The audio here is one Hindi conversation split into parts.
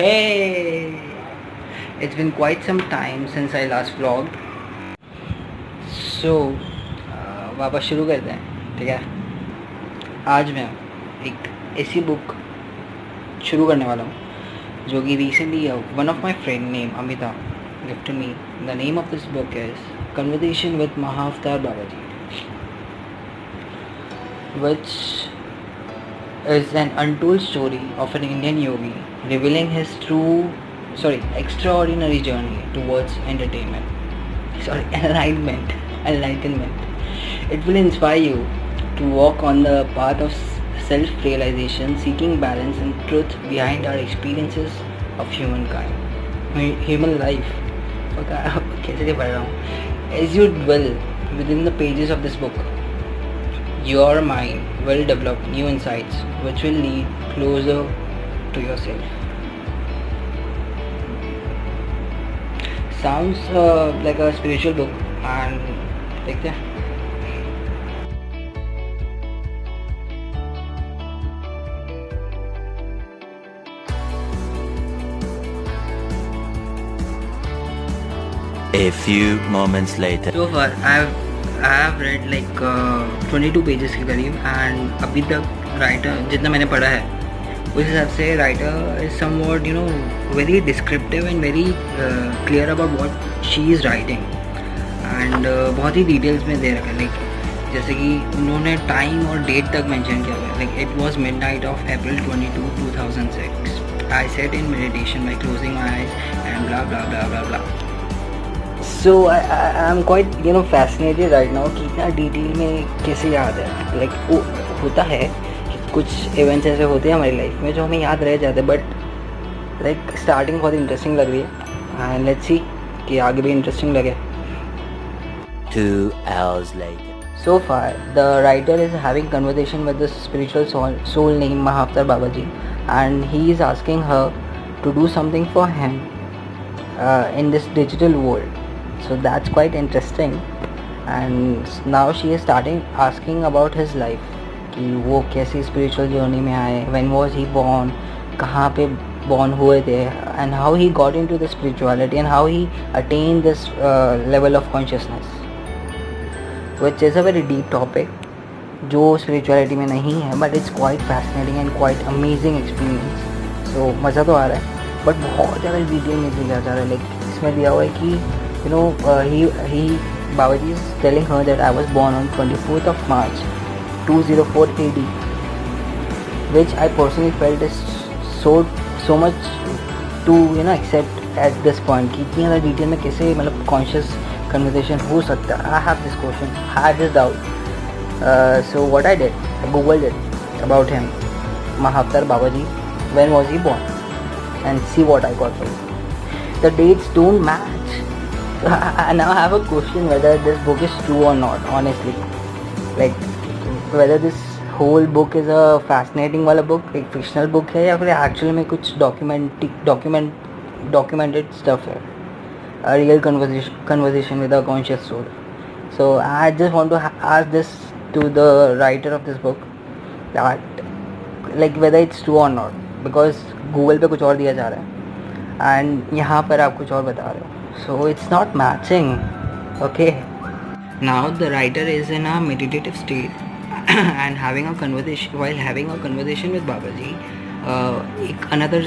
Hey! It's been quite some time since I last vlogged. So, uh, वापस शुरू करते हैं ठीक है आज मैं एक ऐसी बुक शुरू करने वाला हूँ जो कि recently one of my friend name Amita gift me the name of this book is conversation with Mahavatar Baba ji which is an untold story of an Indian yogi revealing his true, sorry, extraordinary journey towards entertainment. Sorry, enlightenment. Enlightenment. It will inspire you to walk on the path of self realization, seeking balance and truth behind our experiences of humankind. Human life. Okay, um, As you dwell within the pages of this book, your mind will develop new insights which will lead closer to yourself. Sounds uh, like a spiritual book and like that. A few moments later. So far, I've I have read like uh, 22 pages के करीब एंड अभी तक राइटर जितना मैंने पढ़ा है उस हिसाब से writer is some word you know very descriptive and very clear about what she is writing and बहुत ही डिटेल्स में दे रखा है लाइक जैसे कि उन्होंने टाइम और डेट तक मेंशन किया हुआ है। Like it was midnight of April 22 2006 I set in meditation by closing my eyes and blah blah blah blah blah so I am quite you know fascinated right now कि इतना डिटेल में कैसे याद है? लाइक like, होता है कुछ इवेंट्स ऐसे होते हैं हमारी लाइफ में जो हमें याद रह जाते हैं बट लाइक स्टार्टिंग बहुत इंटरेस्टिंग लग रही है। एंड लेट्स सी कि आगे भी इंटरेस्टिंग लगे। Two hours like so far the writer is having conversation with the spiritual soul name Mahavatar Baba ji and he is asking her to do something for him in this digital world So that's quite interesting. And now she is starting asking about his life. कि वो कैसी spiritual journey में आए when was he born कहाँ पे born हुए थे and how he got into the spirituality and how he attained this uh, level of consciousness which is a very deep topic जो स्पिरिचुअलिटी में नहीं है but it's quite fascinating and quite amazing experience so मज़ा तो आ रहा है बट बहुत ज़्यादा डिटेल में दिया जा रहा है लाइक इसमें दिया हुआ है कि You know he he Baba ji is telling her that I was born on twenty fourth of March two zero four A D which I personally felt is so so much to you know accept at this point कि इतनी ज़्यादा डिटेल में कैसे मतलब कॉन्शियस कन्वर्जेशन हो सकता है I have this question have this doubt so what I did, I googled it about him, Mahavtar Babaji, when was he born, and see what I got for you. The dates don't match. And now have a question whether this book is true or not. Honestly, like whether this whole book is a fascinating वाला book, एक fictional book है या फिर actually में कुछ document document documented stuff है. A real conversation conversation with a conscious soul. So I just want to ask this to the writer of this book that like whether it's true or not because Google पे कुछ और दिया जा रहा है एंड यहाँ पर आप कुछ और बता रहे हो so it's not matching okay now the writer is in a meditative state and having a conversation while having a conversation with Baba Ji uh, एक another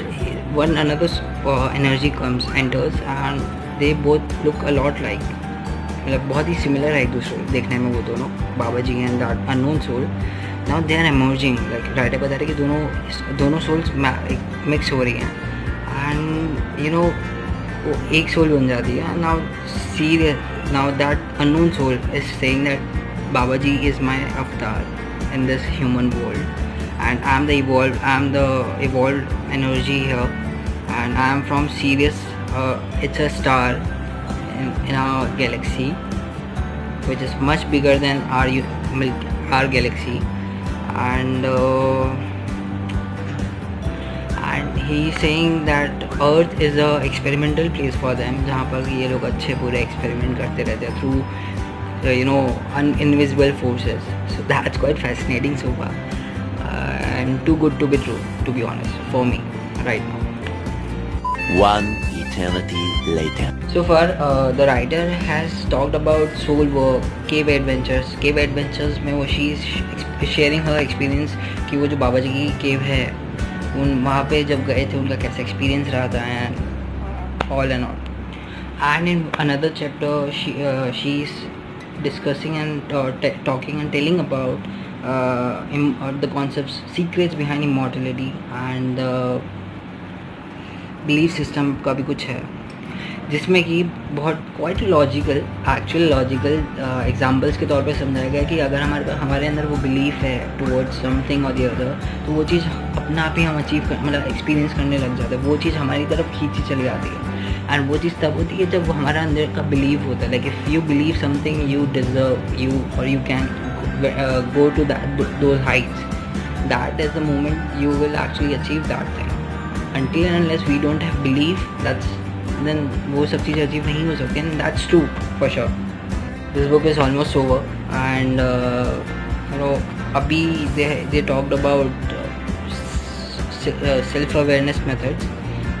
one another uh, energy comes enters and they both look a lot like मतलब बहुत ही सिमिलर है एक दूसरे देखने में वो दोनों Baba ji and that unknown soul now they are emerging like writer बता रहे कि दोनों दोनों सोल्स मिक्स हो रही हैं एंड यू नो वो एक सोल बन जाती है now serious now that unknown soul is saying that Baba ji is my avatar in this human world and I'm the evolved I'm the evolved energy here and I'm from Sirius uh, it's a star in, in our galaxy which is much bigger than our u- milk, our galaxy and uh, and he saying that earth is a experimental place for them जहाँ पर ये लोग अच्छे पूरे एक्सपेरिमेंट करते रहते हैं through you know an invisible forces so that's quite fascinating so far and too good to be through to be honest for me right now One eternity later. So far, uh, the writer has talked about soul work, cave adventures. Cave में वो she is sharing her experience कि वो जो बाबा जी की केव है उन, वहाँ पे जब गए थे, उनका कैसा एक्सपीरियंस रहा था and all and all and in another chapter she is discussing and talking and telling about the concept secrets behind immortality and the belief system का भी कुछ है। जिसमें कि बहुत quite logical actual logical examples के तौर पे समझाया गया कि अगर हमारे हमारे अंदर वो बिलीफ है टुवर्ड्स समथिंग और द अदर तो वो चीज़ अपने आप ही हम अचीव कर मतलब एक्सपीरियंस करने लग जाते हैं। वो चीज़ हमारी तरफ़ खींची चली जाती है। एंड वो चीज़ तब होती है जब वो हमारा अंदर का बिलीव होता है। Like if you believe something you deserve you और you can go to that those heights that is the moment you will actually achieve that thing. Until and unless we don't have belief, that's then वो सब चीज़ें अचीव नहीं हो सकती and that's true for sure. This book is almost over and अभी they they talked about uh, self awareness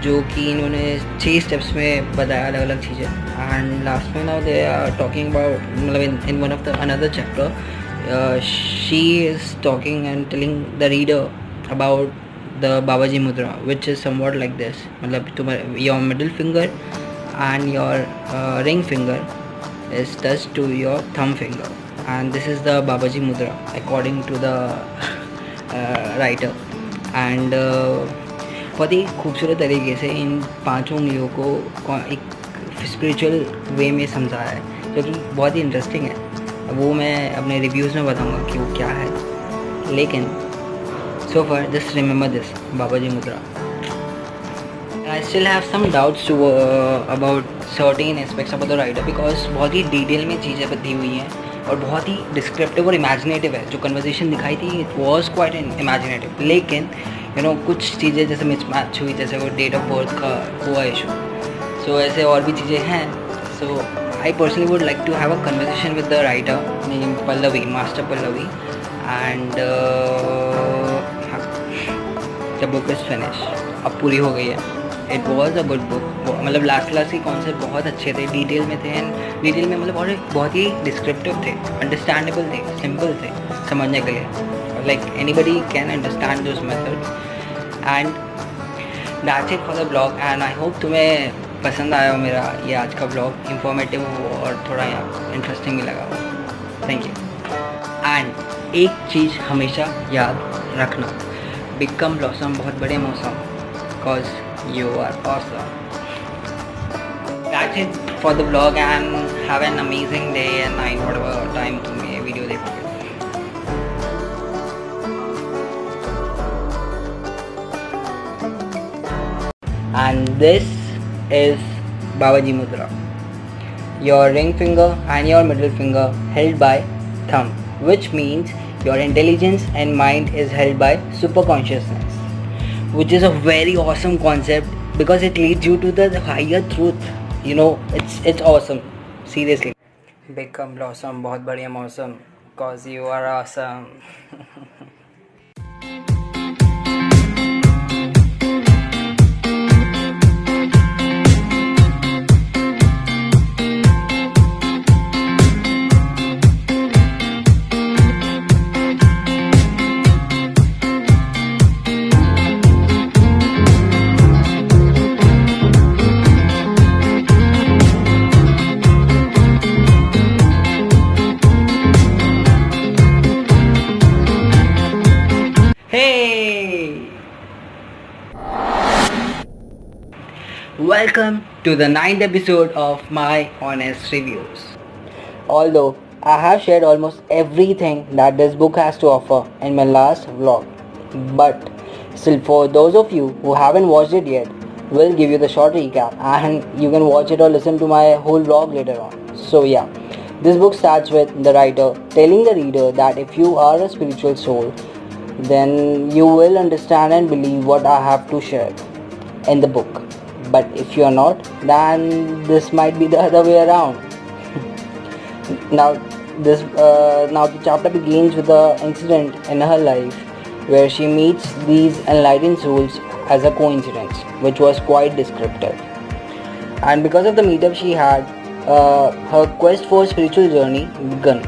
जो कि इन्होंने छः स्टेप्स में बताया अलग अलग चीज़ें। एंड लास्ट में ना दे आर टॉकिंग अबाउट मतलब in one of the another chapter she is talking and telling the reader about the Babaji mudra which is somewhat like this मतलब तुम्हारे your middle finger and your ring finger is touched to your thumb finger. And this is the babaji mudra according to the uh, writer. And uh, बहुत ही खूबसूरत तरीके से इन पाँचों उंगलियों को- एक स्पिरिचुअल वे में समझाया है जो कि बहुत ही इंटरेस्टिंग है। वो मैं अपने रिव्यूज़ में बताऊँगा कि वो क्या है। लेकिन far just remember this Baba ji mudra I still have some doubts to uh, about certain aspects about the writer because बहुत ही डिटेल में चीज़ें बती हुई हैं और बहुत ही डिस्क्रिप्टिव और इमेजिनेटिव है। जो कन्वर्जेशन दिखाई थी इट वॉज़ क्वाइट इमेजिनेटिव लेकिन यू नो कुछ चीज़ें जैसे मिसमैच हुई जैसे वो डेट ऑफ़ बर्थ का हुआ इशू सो ऐसे और भी चीज़ें हैं। So I personally would like to have a conversation with the writer name Pallavi Master Pallavi and the book is finish अब पूरी हो गई है. It was a good book मतलब लास्ट क्लास के कॉन्सेप्ट बहुत अच्छे थे. डिटेल में थे एंड डिटेल में मतलब और बहुत ही डिस्क्रिप्टिव थे. अंडरस्टैंडेबल थे. सिंपल थे समझने के लिए. Like anybody can understand this method and that's it for the blog and I hope तुम्हें पसंद आया हो मेरा ये आज का ब्लॉग इंफॉर्मेटिव हो और थोड़ा इंटरेस्टिंग भी लगा हो. थैंक यू एंड एक चीज़ हमेशा याद रखना. बिकम ब्लॉसम बहुत बड़े मौसम because you are awesome. That's it for the vlog and have an amazing day and night whatever time तुम ये वीडियो देखोगे and this is Babaji Mudra. Your ring finger and your middle finger held by thumb, which means your intelligence and mind is held by superconsciousness which is a very awesome concept because it leads you to the higher truth you know it's it's awesome seriously become blossom बहुत बढ़िया मौसम cause you are awesome Welcome to the ninth episode of my honest reviews. Although I have shared almost everything that this book has to offer in my last vlog, but still for those of you who haven't watched it yet, we'll give you the short recap and you can watch it or listen to my whole vlog later on. So yeah, this book starts with the writer telling the reader that if you are a spiritual soul, then you will understand and believe what I have to share in the book. But if you are not, then this might be the other way around. now, this uh, now the chapter begins with the incident in her life where she meets these enlightened souls as a coincidence, which was quite descriptive. And because of the meetup she had, uh, her quest for spiritual journey began.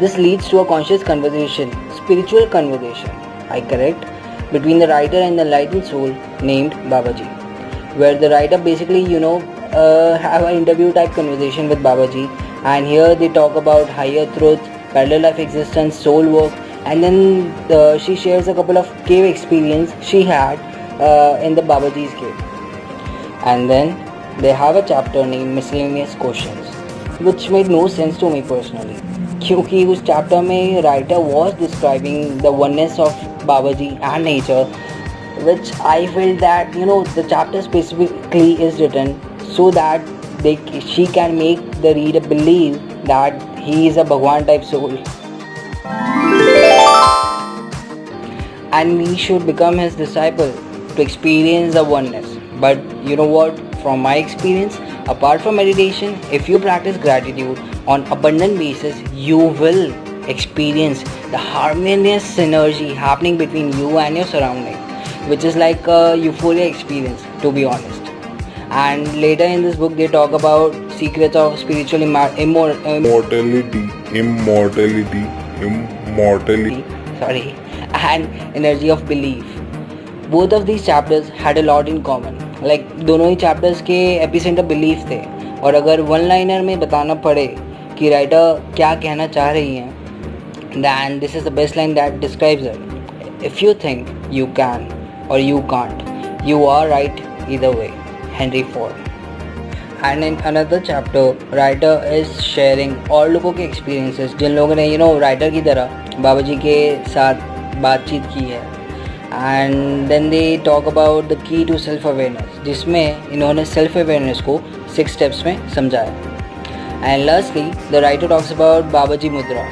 This leads to a conscious conversation, spiritual conversation, I correct, between the writer and the enlightened soul named Babaji, where the writer basically, you know, uh, have an interview type conversation with Babaji, and here they talk about higher truth, parallel life existence, soul work, and then uh, she shares a couple of cave experience she had uh, in the Babaji's cave, and then they have a chapter named miscellaneous questions, which made no sense to me personally. क्योंकि उस चैप्टर में writer was describing the oneness of Baba ji and nature which I feel that you know the chapter specifically is written so that they she can make the reader believe that he is a Bhagwan type soul and we should become his disciple to experience the oneness. But you know what? From my experience, apart from meditation, if you practice gratitude on abundant basis, you will experience the harmonious synergy happening between you and your surrounding, which is like a euphoria experience, to be honest. And later in this book, they talk about secrets of spiritual immor- immor- imm- Mortality, immortality, immortality. sorry, and energy of belief. Both of these chapters had a lot in common. Like दोनों ही chapters के एपिसेंटर बिलीफ थे और अगर वन लाइनर में बताना पड़े कि राइटर क्या कहना चाह रही हैं then this is the best line that describes it. If you think you can or you can't, you are right either way. Henry Ford. And in another chapter writer is sharing और लोगों के एक्सपीरियंसेस जिन लोगों ने यू नो राइटर की तरह बाबा जी के साथ बातचीत की है and then they talk about the key to self awareness जिसमें इन्होंने सेल्फ अवेयरनेस को सिक्स स्टेप्स में समझाया and lastly the writer talks about Baba ji mudra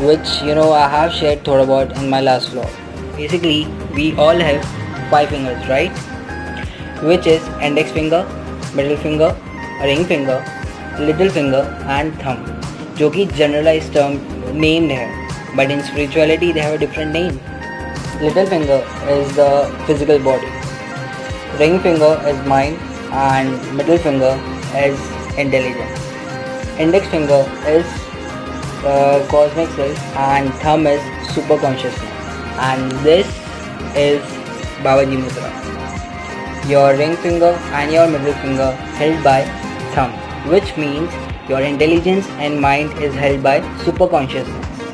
which you know I have shared thought about in my last vlog. Basically, we all have five fingers, right? Which is index finger, middle finger, ring finger, little finger, and thumb. जो कि generalized term named है, but in spirituality they have a different name. Little finger is the physical body. Ring finger is mind, and middle finger is intelligence. Index finger is uh, cosmic self and thumb is super consciousness and this is Babaji Mudra. Your ring finger and your middle finger held by thumb, which means your intelligence and mind is held by super consciousness,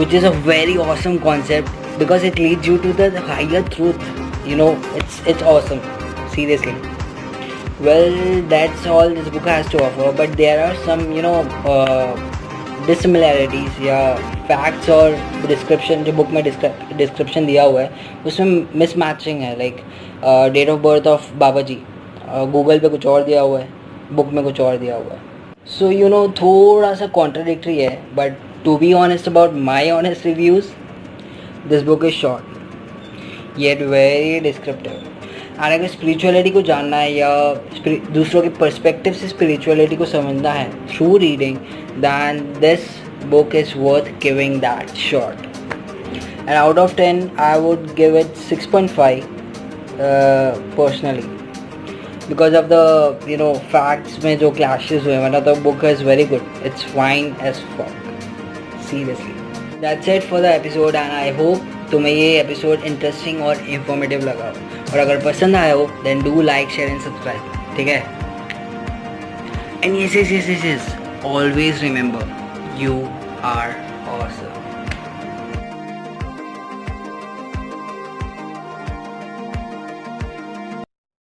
which is a very awesome concept because it leads you to the higher truth. You know, it's it's awesome. Seriously. Well, that's all this book has to offer, but there are some, you know, uh, dissimilarities. Yeah facts और डिस्क्रिप्शन जो बुक में डिस्क्रिप्शन दिया हुआ है, उसमें मिस मैचिंग है like date of birth of Baba ji Google पे कुछ और दिया हुआ है बुक में कुछ और दिया हुआ है। सो यू नो थोड़ा सा कॉन्ट्रडिक्ट्री है but to be honest about my honest reviews this book is short yet very descriptive और अगर स्पिरिचुअलिटी को जानना है या दूसरों के पर्सपेक्टिव से स्पिरिचुअलिटी को समझना है through reading then this is worth giving that short and out of ten I would give it six point five personally because of the you know facts में जो क्लैशेज हुए मतलब तो book is very good it's fine as fuck seriously that's it for the episode and I hope तुम्हें ये एपिसोड इंटरेस्टिंग और इन्फॉर्मेटिव लगा हो. और अगर पसंद आया हो then do like share and subscribe ठीक है? And yes yes yes yes always remember You are awesome.